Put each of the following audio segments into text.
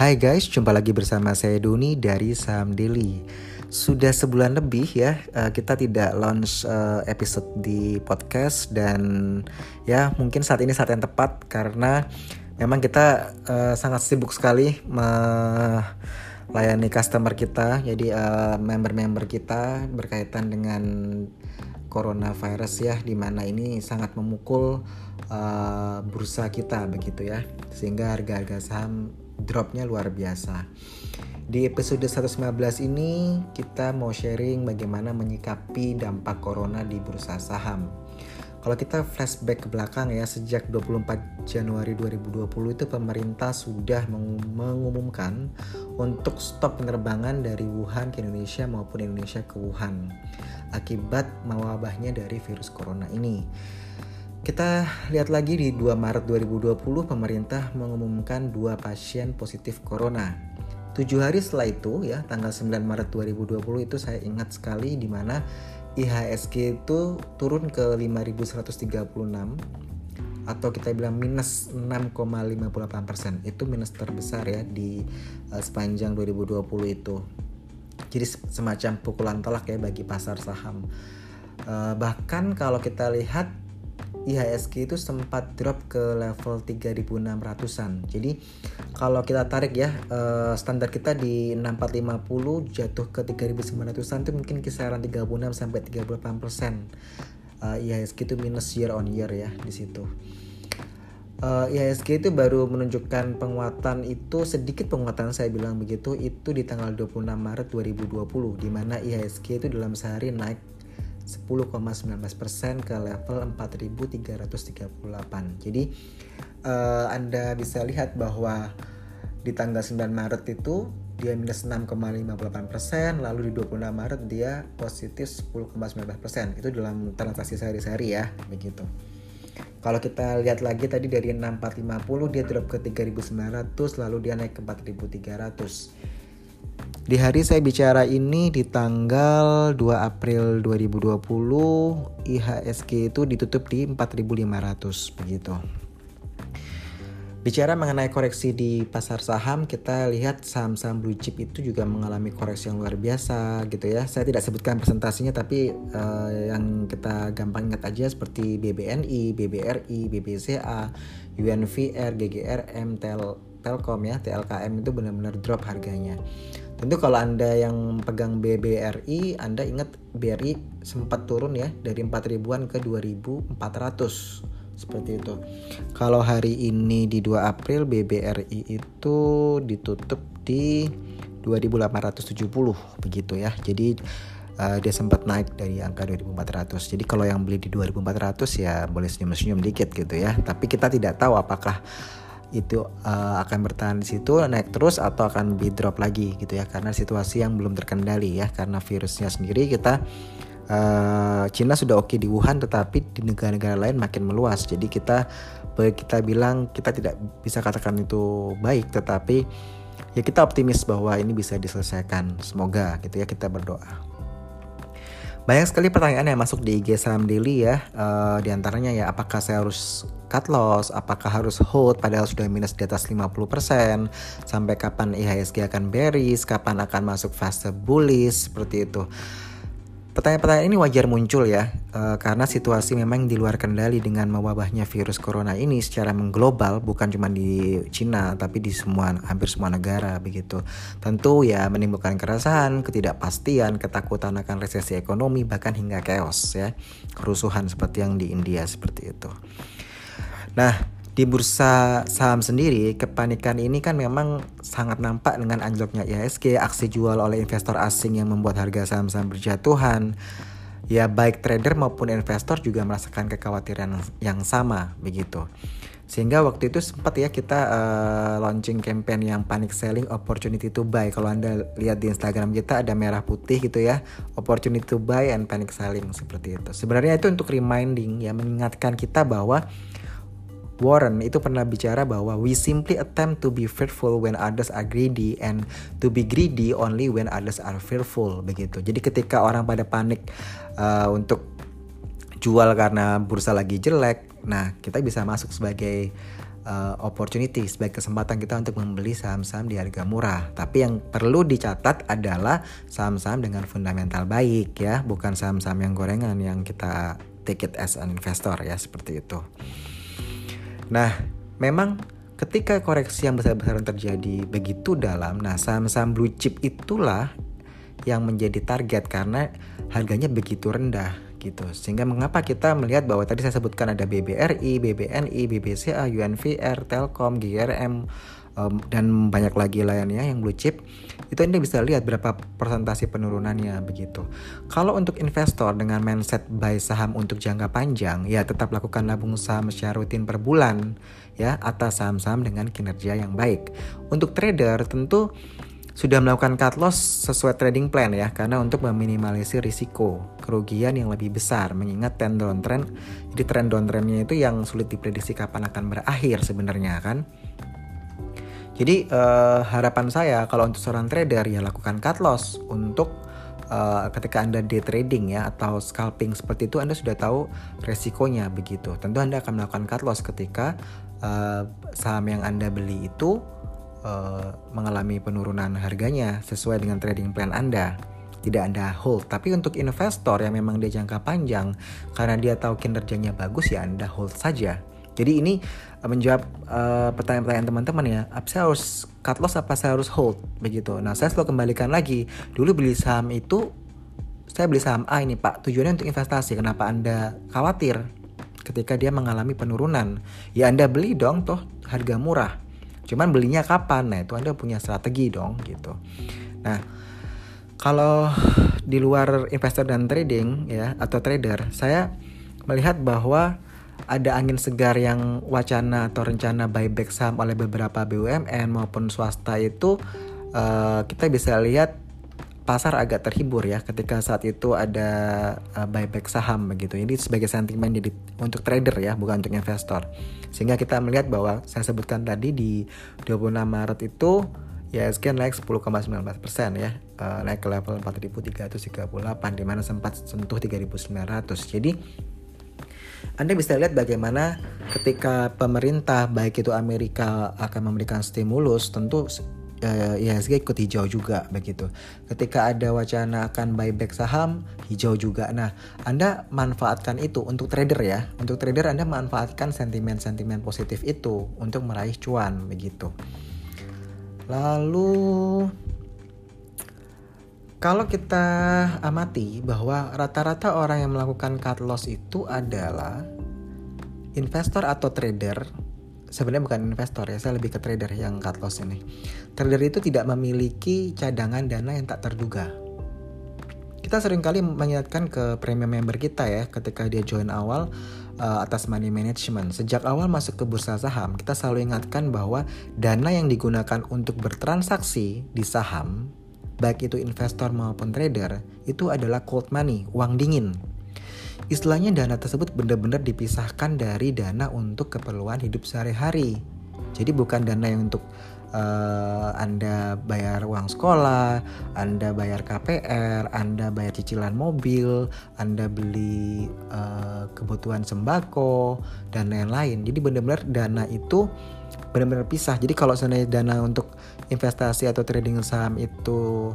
Hai guys, jumpa lagi bersama saya Doni dari Saham Daily. Sudah sebulan lebih ya eh, kita tidak launch eh, episode di podcast dan ya mungkin saat ini saat yang tepat karena memang kita uh, sangat sibuk sekali melayani customer kita. Jadi member-member kita berkaitan dengan coronavirus ya di mana ini sangat memukul bursa kita begitu ya sehingga harga-harga saham dropnya luar biasa di episode 115 ini kita mau sharing bagaimana menyikapi dampak corona di bursa saham kalau kita flashback ke belakang ya sejak 24 Januari 2020 itu pemerintah sudah mengumumkan untuk stop penerbangan dari Wuhan ke Indonesia maupun Indonesia ke Wuhan akibat mewabahnya dari virus corona ini. Kita lihat lagi di 2 Maret 2020 pemerintah mengumumkan dua pasien positif corona. Tujuh hari setelah itu ya tanggal 9 Maret 2020 itu saya ingat sekali di mana IHSG itu turun ke 5136 atau kita bilang minus 6,58 persen. Itu minus terbesar ya di uh, sepanjang 2020 itu. Jadi semacam pukulan telak ya bagi pasar saham. Uh, bahkan kalau kita lihat IHSG itu sempat drop ke level 3600-an. Jadi kalau kita tarik ya uh, standar kita di 6450 jatuh ke 3900-an itu mungkin kisaran 36 sampai 38 persen. Uh, IHSG itu minus year on year ya di situ. Uh, IHSG itu baru menunjukkan penguatan itu sedikit penguatan saya bilang begitu itu di tanggal 26 Maret 2020 di mana IHSG itu dalam sehari naik 10,19% ke level 4.338. Jadi uh, Anda bisa lihat bahwa di tanggal 9 Maret itu dia minus 6,58%, lalu di 26 Maret dia positif 10,19%. Itu dalam transaksi sehari-hari ya, begitu. Kalau kita lihat lagi tadi dari 6450 dia drop ke 3900 lalu dia naik ke 4300. Di hari saya bicara ini di tanggal 2 April 2020 IHSG itu ditutup di 4500 begitu. Bicara mengenai koreksi di pasar saham, kita lihat saham-saham blue chip itu juga mengalami koreksi yang luar biasa gitu ya. Saya tidak sebutkan presentasinya tapi uh, yang kita gampang ingat aja seperti BBNI, BBRI, BBCA, UNVR, GGRM, Tel Telkom ya, TLKM itu benar-benar drop harganya. Tentu kalau Anda yang pegang BBRI, Anda ingat BRI sempat turun ya dari 4 ribuan ke 2400 seperti itu. Kalau hari ini di 2 April BBRI itu ditutup di 2870 begitu ya. Jadi uh, dia sempat naik dari angka 2400. Jadi kalau yang beli di 2400 ya boleh senyum-senyum dikit gitu ya. Tapi kita tidak tahu apakah itu uh, akan bertahan di situ naik terus atau akan lebih drop lagi gitu ya. Karena situasi yang belum terkendali ya. Karena virusnya sendiri kita uh, Cina sudah oke di Wuhan tetapi di negara-negara lain makin meluas. Jadi kita kita bilang kita tidak bisa katakan itu baik tetapi ya kita optimis bahwa ini bisa diselesaikan. Semoga gitu ya kita berdoa banyak sekali pertanyaan yang masuk di IG Saham Daily ya. Uh, di antaranya ya apakah saya harus cut loss, apakah harus hold padahal sudah minus di atas 50%, sampai kapan IHSG akan bearish, kapan akan masuk fase bullish seperti itu. Pertanyaan-pertanyaan ini wajar muncul ya, uh, karena situasi memang di luar kendali dengan mewabahnya virus corona ini secara mengglobal, bukan cuma di Cina, tapi di semua hampir semua negara begitu. Tentu ya menimbulkan keresahan, ketidakpastian, ketakutan akan resesi ekonomi, bahkan hingga chaos ya, kerusuhan seperti yang di India seperti itu. Nah, di bursa saham sendiri, kepanikan ini kan memang sangat nampak dengan anjloknya IHSG, aksi jual oleh investor asing yang membuat harga saham-saham berjatuhan. Ya baik trader maupun investor juga merasakan kekhawatiran yang sama begitu. Sehingga waktu itu sempat ya kita uh, launching campaign yang panic selling opportunity to buy. Kalau Anda lihat di Instagram kita ada merah putih gitu ya. Opportunity to buy and panic selling seperti itu. Sebenarnya itu untuk reminding ya mengingatkan kita bahwa Warren itu pernah bicara bahwa we simply attempt to be fearful when others are greedy and to be greedy only when others are fearful begitu. Jadi ketika orang pada panik uh, untuk jual karena bursa lagi jelek, nah kita bisa masuk sebagai uh, opportunity sebagai kesempatan kita untuk membeli saham-saham di harga murah. Tapi yang perlu dicatat adalah saham-saham dengan fundamental baik ya, bukan saham-saham yang gorengan yang kita take it as an investor ya seperti itu. Nah, memang ketika koreksi yang besar-besaran terjadi begitu dalam, nah saham-saham blue chip itulah yang menjadi target karena harganya begitu rendah gitu. Sehingga mengapa kita melihat bahwa tadi saya sebutkan ada BBRI, BBNI, BBCA, UNVR, Telkom, GRM um, dan banyak lagi lainnya yang blue chip. Itu Anda bisa lihat berapa persentase penurunannya begitu. Kalau untuk investor dengan mindset buy saham untuk jangka panjang, ya tetap lakukan nabung saham secara rutin per bulan ya atas saham-saham dengan kinerja yang baik. Untuk trader tentu sudah melakukan cut loss sesuai trading plan ya karena untuk meminimalisir risiko kerugian yang lebih besar mengingat trend downtrend jadi trend downtrendnya itu yang sulit diprediksi kapan akan berakhir sebenarnya kan jadi uh, harapan saya kalau untuk seorang trader ya lakukan cut loss untuk uh, ketika anda day trading ya atau scalping seperti itu anda sudah tahu resikonya begitu. Tentu anda akan melakukan cut loss ketika uh, saham yang anda beli itu uh, mengalami penurunan harganya sesuai dengan trading plan anda. Tidak anda hold. Tapi untuk investor yang memang dia jangka panjang karena dia tahu kinerjanya bagus ya anda hold saja jadi ini menjawab uh, pertanyaan-pertanyaan teman-teman ya apa saya harus cut loss apa saya harus hold begitu nah saya selalu kembalikan lagi dulu beli saham itu saya beli saham A ini pak tujuannya untuk investasi kenapa anda khawatir ketika dia mengalami penurunan. Ya Anda beli dong toh harga murah. Cuman belinya kapan? Nah, itu Anda punya strategi dong gitu. Nah, kalau di luar investor dan trading ya atau trader, saya melihat bahwa ada angin segar yang wacana atau rencana buyback saham oleh beberapa BUMN maupun swasta itu uh, kita bisa lihat pasar agak terhibur ya ketika saat itu ada uh, buyback saham begitu. Ini sebagai sentimen jadi untuk trader ya, bukan untuk investor. Sehingga kita melihat bahwa saya sebutkan tadi di 26 Maret itu ya IHSG naik 10,19 persen ya, uh, naik ke level 4.338 di mana sempat sentuh 3.900. Jadi anda bisa lihat bagaimana ketika pemerintah baik itu Amerika akan memberikan stimulus tentu uh, eh, IHSG ikut hijau juga begitu. Ketika ada wacana akan buyback saham, hijau juga. Nah, Anda manfaatkan itu untuk trader ya. Untuk trader Anda manfaatkan sentimen-sentimen positif itu untuk meraih cuan begitu. Lalu kalau kita amati bahwa rata-rata orang yang melakukan cut loss itu adalah investor atau trader sebenarnya bukan investor ya, saya lebih ke trader yang cut loss ini. Trader itu tidak memiliki cadangan dana yang tak terduga. Kita sering kali mengingatkan ke premium member kita ya ketika dia join awal uh, atas money management. Sejak awal masuk ke bursa saham, kita selalu ingatkan bahwa dana yang digunakan untuk bertransaksi di saham, baik itu investor maupun trader, itu adalah cold money, uang dingin Istilahnya dana tersebut benar-benar dipisahkan dari dana untuk keperluan hidup sehari-hari. Jadi bukan dana yang untuk uh, Anda bayar uang sekolah, Anda bayar KPR, Anda bayar cicilan mobil, Anda beli uh, kebutuhan sembako dan lain-lain. Jadi benar-benar dana itu benar-benar pisah. Jadi kalau seandainya dana untuk investasi atau trading saham itu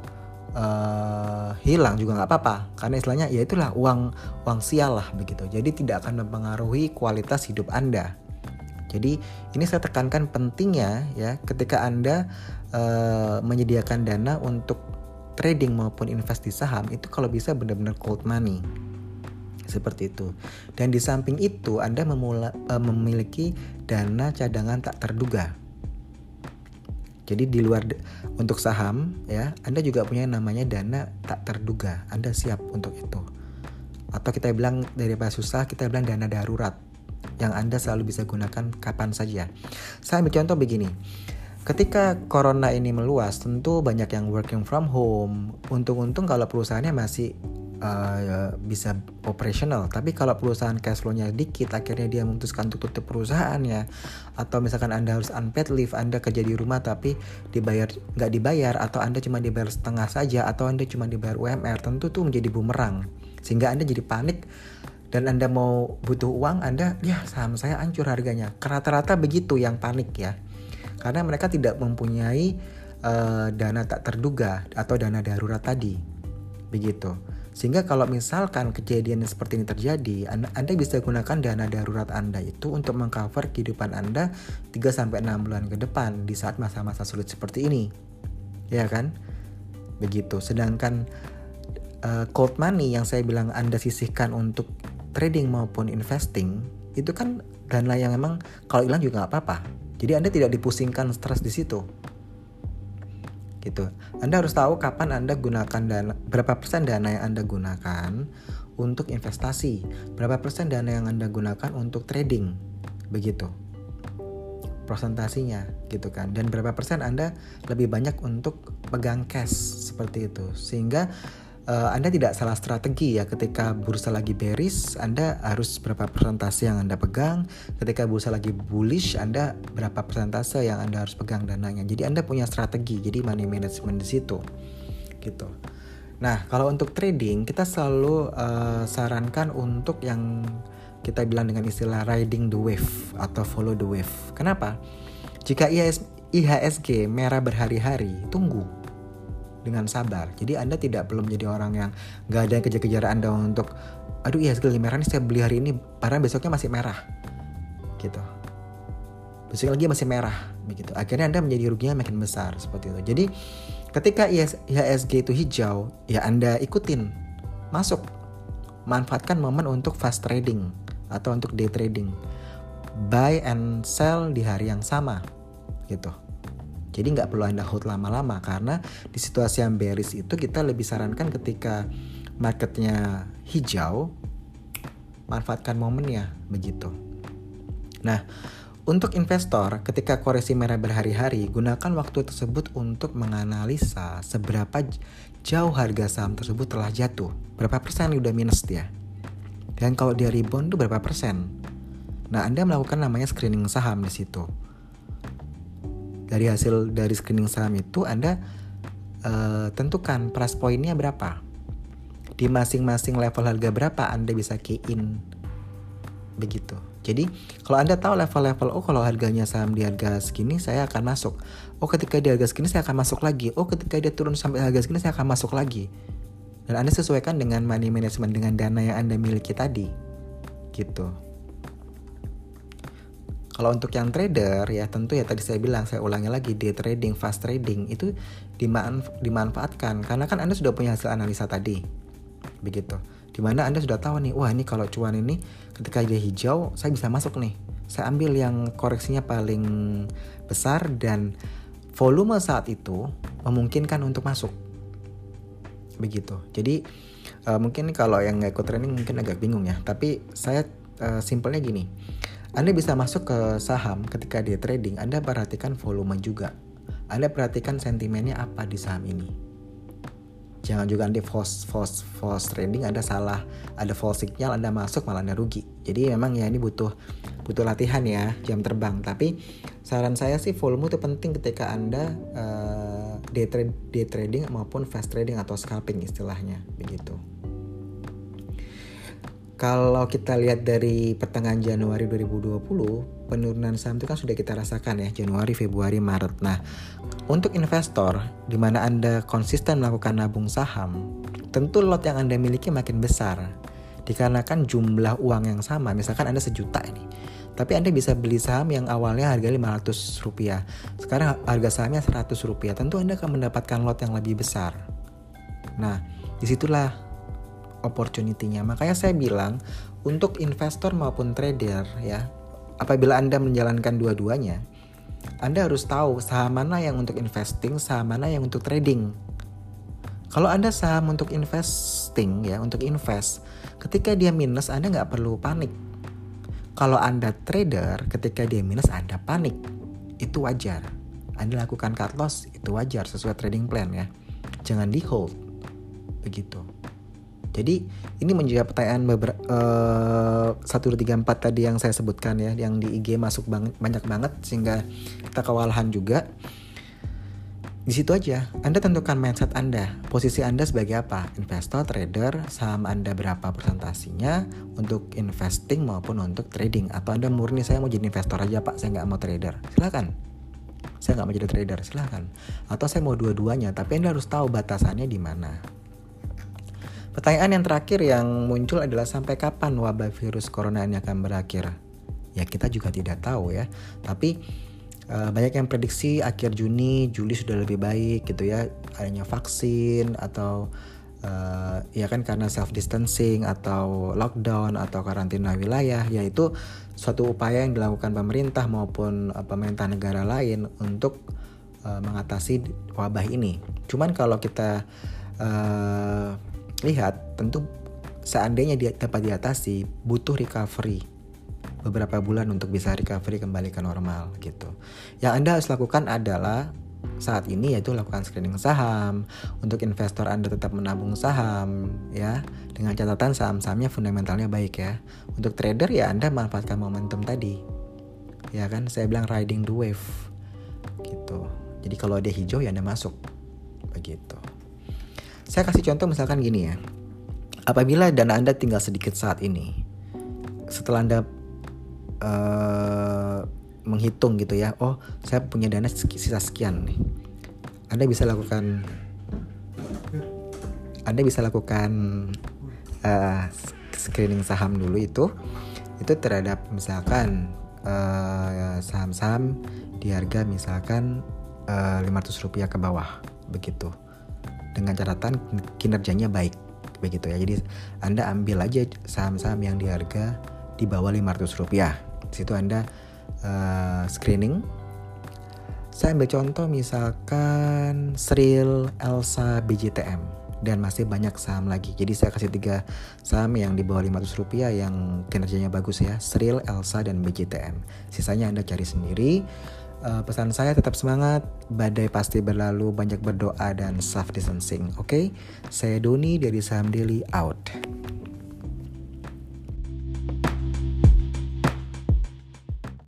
uh, hilang juga nggak apa-apa karena istilahnya ya itulah uang uang sial lah begitu jadi tidak akan mempengaruhi kualitas hidup anda jadi ini saya tekankan pentingnya ya ketika anda uh, menyediakan dana untuk trading maupun investasi saham itu kalau bisa benar-benar cold money seperti itu dan di samping itu anda memula, uh, memiliki dana cadangan tak terduga jadi di luar untuk saham ya, Anda juga punya namanya dana tak terduga. Anda siap untuk itu. Atau kita bilang daripada susah, kita bilang dana darurat yang Anda selalu bisa gunakan kapan saja. Saya ambil contoh begini. Ketika corona ini meluas, tentu banyak yang working from home. Untung-untung kalau perusahaannya masih uh, bisa operational tapi kalau perusahaan cash flow-nya dikit akhirnya dia memutuskan untuk tutup perusahaannya atau misalkan anda harus unpaid leave anda kerja di rumah tapi dibayar nggak dibayar atau anda cuma dibayar setengah saja atau anda cuma dibayar UMR tentu tuh menjadi bumerang sehingga anda jadi panik dan Anda mau butuh uang, Anda ya saham saya hancur harganya. Rata-rata begitu yang panik ya. Karena mereka tidak mempunyai uh, dana tak terduga atau dana darurat tadi. Begitu. Sehingga kalau misalkan kejadian seperti ini terjadi, anda, bisa gunakan dana darurat Anda itu untuk mengcover kehidupan Anda 3-6 bulan ke depan di saat masa-masa sulit seperti ini. Ya kan? Begitu. Sedangkan uh, cold money yang saya bilang Anda sisihkan untuk trading maupun investing, itu kan dana yang memang kalau hilang juga nggak apa-apa. Jadi Anda tidak dipusingkan stres di situ gitu. Anda harus tahu kapan Anda gunakan dana, berapa persen dana yang Anda gunakan untuk investasi, berapa persen dana yang Anda gunakan untuk trading, begitu. Prosentasinya gitu kan. Dan berapa persen Anda lebih banyak untuk pegang cash seperti itu. Sehingga uh, Anda tidak salah strategi ya. Ketika bursa lagi bearish Anda harus berapa persentase yang Anda pegang. Ketika bursa lagi bullish Anda berapa persentase yang Anda harus pegang dananya. Jadi Anda punya strategi. Jadi money management di situ. Gitu. Nah kalau untuk trading kita selalu uh, sarankan untuk yang kita bilang dengan istilah riding the wave atau follow the wave. Kenapa? Jika IHS, IHSG merah berhari-hari tunggu dengan sabar. Jadi Anda tidak perlu menjadi orang yang nggak ada yang kejar-kejar Anda untuk aduh iya segala merah nih saya beli hari ini padahal besoknya masih merah. Gitu. Besok lagi masih merah begitu. Akhirnya anda menjadi ruginya makin besar seperti itu. Jadi ketika IHSG itu hijau ya anda ikutin. Masuk. Manfaatkan momen untuk fast trading atau untuk day trading. Buy and sell di hari yang sama gitu jadi nggak perlu Anda hold lama-lama karena di situasi yang bearish itu kita lebih sarankan ketika marketnya hijau, manfaatkan momennya begitu. Nah, untuk investor, ketika koreksi merah berhari-hari, gunakan waktu tersebut untuk menganalisa seberapa jauh harga saham tersebut telah jatuh. Berapa persen udah minus dia. Dan kalau dia rebound itu berapa persen. Nah, Anda melakukan namanya screening saham di situ dari hasil dari screening saham itu Anda uh, tentukan price pointnya berapa. Di masing-masing level harga berapa Anda bisa key in begitu. Jadi kalau Anda tahu level-level oh kalau harganya saham di harga segini saya akan masuk. Oh ketika di harga segini saya akan masuk lagi. Oh ketika dia turun sampai harga segini saya akan masuk lagi. Dan Anda sesuaikan dengan money management dengan dana yang Anda miliki tadi. Gitu kalau untuk yang trader ya tentu ya tadi saya bilang saya ulangi lagi day trading, fast trading itu dimanf dimanfaatkan karena kan Anda sudah punya hasil analisa tadi. Begitu. Di mana Anda sudah tahu nih, wah ini kalau cuan ini ketika dia hijau saya bisa masuk nih. Saya ambil yang koreksinya paling besar dan volume saat itu memungkinkan untuk masuk. Begitu. Jadi uh, mungkin kalau yang nggak ikut training mungkin agak bingung ya, tapi saya uh, simpelnya gini anda bisa masuk ke saham ketika dia trading, Anda perhatikan volume juga. Anda perhatikan sentimennya apa di saham ini. Jangan juga Anda false, false, false trading, Anda salah, ada false signal, Anda masuk malah Anda rugi. Jadi memang ya ini butuh butuh latihan ya, jam terbang. Tapi saran saya sih volume itu penting ketika Anda uh, day, trade, day trading maupun fast trading atau scalping istilahnya, begitu. Kalau kita lihat dari pertengahan Januari 2020, penurunan saham itu kan sudah kita rasakan ya, Januari, Februari, Maret. Nah, untuk investor, di mana Anda konsisten melakukan nabung saham, tentu lot yang Anda miliki makin besar. Dikarenakan jumlah uang yang sama, misalkan Anda sejuta ini. Tapi Anda bisa beli saham yang awalnya harga 500 rupiah. Sekarang harga sahamnya 100 rupiah. Tentu Anda akan mendapatkan lot yang lebih besar. Nah, di situlah opportunity-nya. Makanya saya bilang untuk investor maupun trader ya, apabila Anda menjalankan dua-duanya, Anda harus tahu saham mana yang untuk investing, saham mana yang untuk trading. Kalau Anda saham untuk investing ya, untuk invest, ketika dia minus Anda nggak perlu panik. Kalau Anda trader, ketika dia minus Anda panik. Itu wajar. Anda lakukan cut loss, itu wajar sesuai trading plan ya. Jangan di hold. Begitu. Jadi ini menjawab pertanyaan uh, satu dua tiga empat tadi yang saya sebutkan ya, yang di IG masuk banget banyak banget sehingga kita kewalahan juga. di situ aja. Anda tentukan mindset Anda. Posisi Anda sebagai apa? Investor, trader, saham Anda berapa persentasinya untuk investing maupun untuk trading. Atau Anda murni saya mau jadi investor aja pak, saya nggak mau trader. Silakan. Saya nggak mau jadi trader, silakan. Atau saya mau dua-duanya, tapi Anda harus tahu batasannya di mana. Pertanyaan yang terakhir yang muncul adalah sampai kapan wabah virus corona ini akan berakhir? Ya kita juga tidak tahu ya. Tapi uh, banyak yang prediksi akhir Juni, Juli sudah lebih baik gitu ya, adanya vaksin atau uh, ya kan karena self distancing atau lockdown atau karantina wilayah, yaitu suatu upaya yang dilakukan pemerintah maupun uh, pemerintah negara lain untuk uh, mengatasi wabah ini. Cuman kalau kita uh, lihat, tentu seandainya dia dapat diatasi, butuh recovery beberapa bulan untuk bisa recovery kembali ke normal gitu. Yang Anda harus lakukan adalah saat ini yaitu lakukan screening saham. Untuk investor Anda tetap menabung saham ya dengan catatan saham-sahamnya fundamentalnya baik ya. Untuk trader ya Anda manfaatkan momentum tadi. Ya kan saya bilang riding the wave gitu. Jadi kalau dia hijau ya Anda masuk. Begitu. Saya kasih contoh misalkan gini ya. Apabila dana Anda tinggal sedikit saat ini, setelah Anda uh, menghitung gitu ya oh saya punya dana sisa sekian nih. Anda bisa lakukan anda bisa lakukan uh, screening saham dulu itu. Itu terhadap misalkan saham saham-saham di harga misalkan uh, 500 rupiah ke bawah begitu dengan catatan kinerjanya baik begitu ya jadi anda ambil aja saham-saham yang di harga di bawah 500 rupiah. Di situ Anda uh, screening. Saya ambil contoh misalkan Sril, Elsa, BJTM dan masih banyak saham lagi. Jadi saya kasih tiga saham yang di bawah 500 rupiah yang kinerjanya bagus ya. Sril, Elsa, dan BJTM. Sisanya Anda cari sendiri. Uh, pesan saya tetap semangat, badai pasti berlalu, banyak berdoa dan self distancing. Oke, okay? saya Doni dari Saham Daily out.